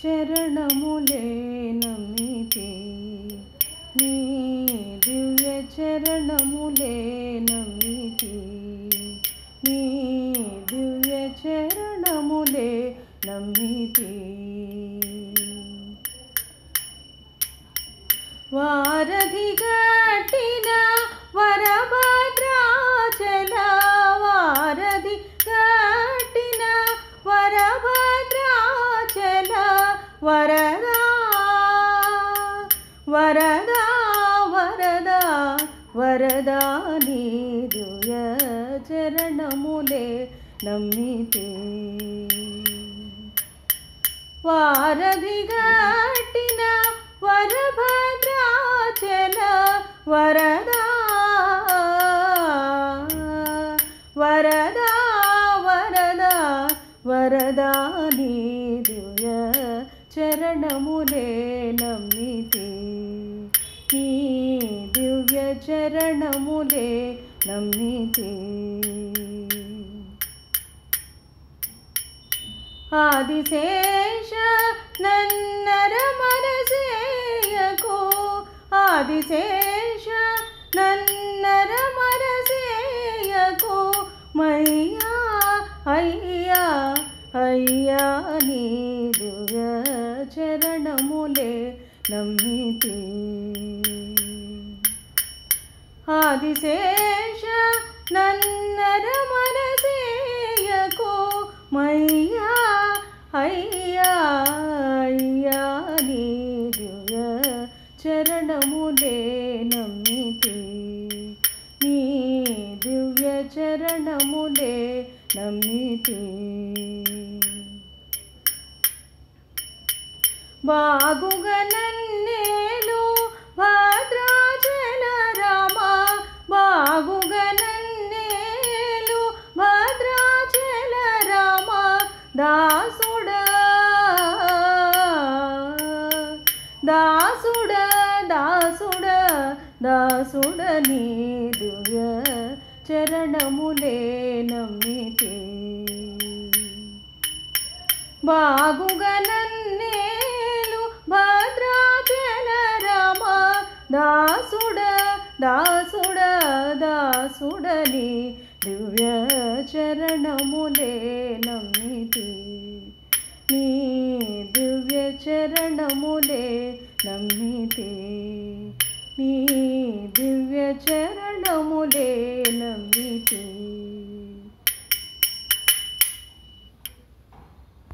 చరణములే నమ్మితే నీ దివ్య చరణములే నమ్మితే నీ దివ్య చరణములే నమ్మితే వారధి వరదా వరదా వరదా వరదా నీదుయ చరణములే నమ్మితే. వారధి గట్టిన వరభద్రాచల వరదా వరదా చరణములే నమ్మితే నీ దివ్య చరణములే నమ్మితే. ఆదిశేష నన్నర మనసేయకు ఆదిశేష నన్నర మనసేయకు మయ్యా అయ్యా అయ్యా నీ చరణములే నమ్మితి ఆదిశేష నన్నర మనసేయకు మయ్యా అయ్యా అయ్యా నీ దివ్య చరణములే నమ్మితి నీ దివ్య చరణములే నమ్మితే బాగుగా నన్నేలు భద్రాచల రామ బాగుగా నన్నేలు భద్రాచల రామ దాసుడా దాసుడ దాసుడ దాసుడ నీ దివ్య చరణములే నమ్మితే బాగుగా దాసుడ దాసుడ దాసుడని దివ్య చరణములే నమ్మితి. నీ దివ్య చరణములే నమ్మి